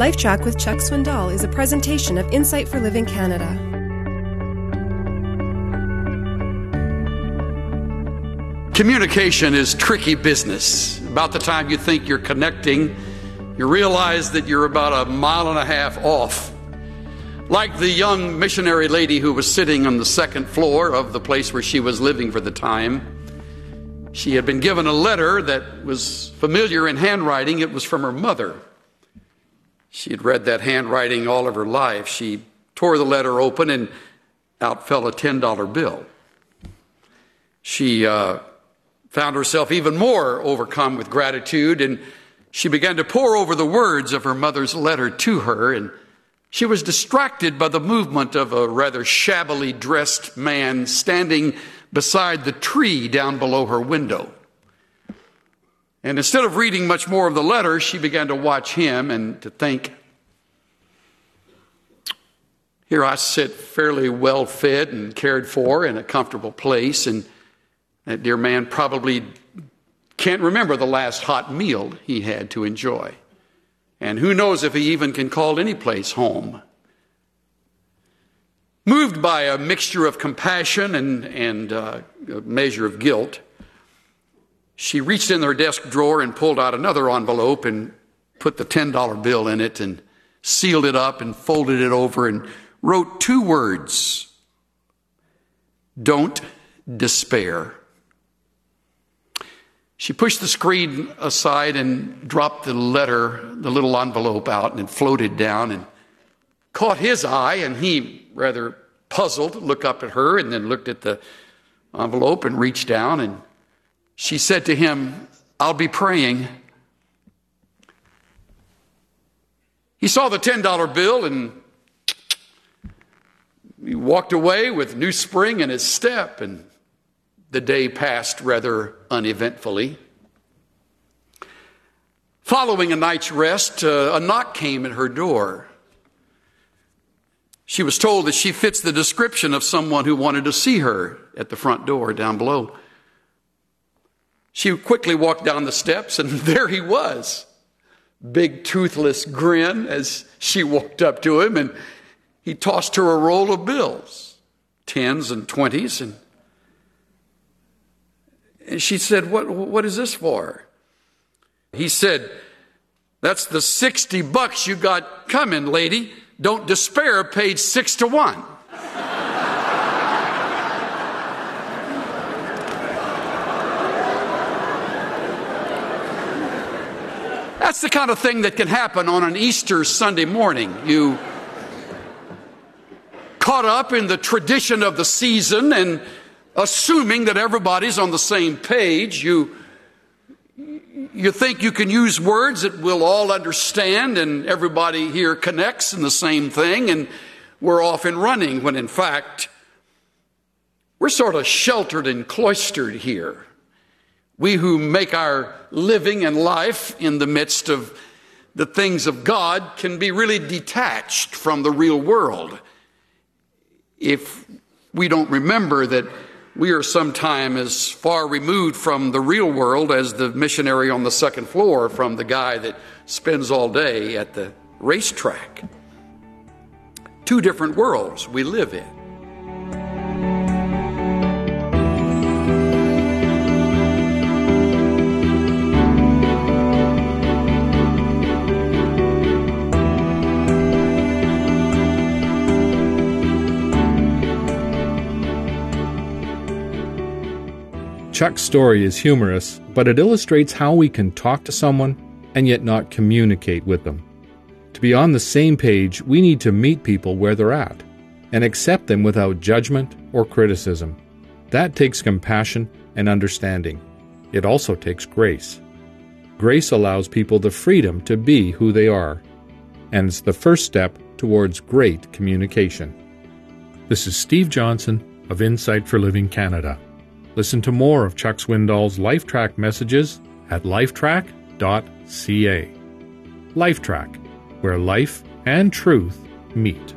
LifeTrac with Chuck Swindoll is a presentation of Insight for Living Canada. Communication is tricky business. About the time you think you're connecting, you realize that you're about a mile and a half off. Like the young missionary lady who was sitting on the second floor of the place where she was living for the time. She had been given a letter that was familiar in handwriting. It was from her mother. She had read that handwriting all of her life. She tore the letter open and out fell a $10 bill. She uh, found herself even more overcome with gratitude and she began to pore over the words of her mother's letter to her and she was distracted by the movement of a rather shabbily dressed man standing beside the tree down below her window. And instead of reading much more of the letter, she began to watch him and to think, here I sit fairly well fed and cared for in a comfortable place, and that dear man probably can't remember the last hot meal he had to enjoy. And who knows if he even can call any place home. Moved by a mixture of compassion and, and uh, a measure of guilt, she reached in her desk drawer and pulled out another envelope and put the $10 bill in it and sealed it up and folded it over and wrote two words Don't despair. She pushed the screen aside and dropped the letter, the little envelope out, and it floated down and caught his eye, and he, rather puzzled, looked up at her and then looked at the envelope and reached down and she said to him, I'll be praying. He saw the $10 bill and he walked away with new spring in his step, and the day passed rather uneventfully. Following a night's rest, uh, a knock came at her door. She was told that she fits the description of someone who wanted to see her at the front door down below. She quickly walked down the steps, and there he was. Big toothless grin as she walked up to him, and he tossed her a roll of bills, tens and twenties, and, and she said, what, what is this for? He said, That's the 60 bucks you got coming, lady. Don't despair, paid six to one. That's the kind of thing that can happen on an Easter Sunday morning. You caught up in the tradition of the season and assuming that everybody's on the same page, you you think you can use words that we'll all understand and everybody here connects in the same thing and we're off and running when in fact we're sort of sheltered and cloistered here. We who make our living and life in the midst of the things of God can be really detached from the real world if we don't remember that we are sometime as far removed from the real world as the missionary on the second floor from the guy that spends all day at the racetrack. Two different worlds we live in. Chuck's story is humorous, but it illustrates how we can talk to someone and yet not communicate with them. To be on the same page, we need to meet people where they're at and accept them without judgment or criticism. That takes compassion and understanding. It also takes grace. Grace allows people the freedom to be who they are, and it's the first step towards great communication. This is Steve Johnson of Insight for Living Canada. Listen to more of Chuck Swindoll's LifeTrac messages at lifetrac.ca. LifeTrac, where life and truth meet.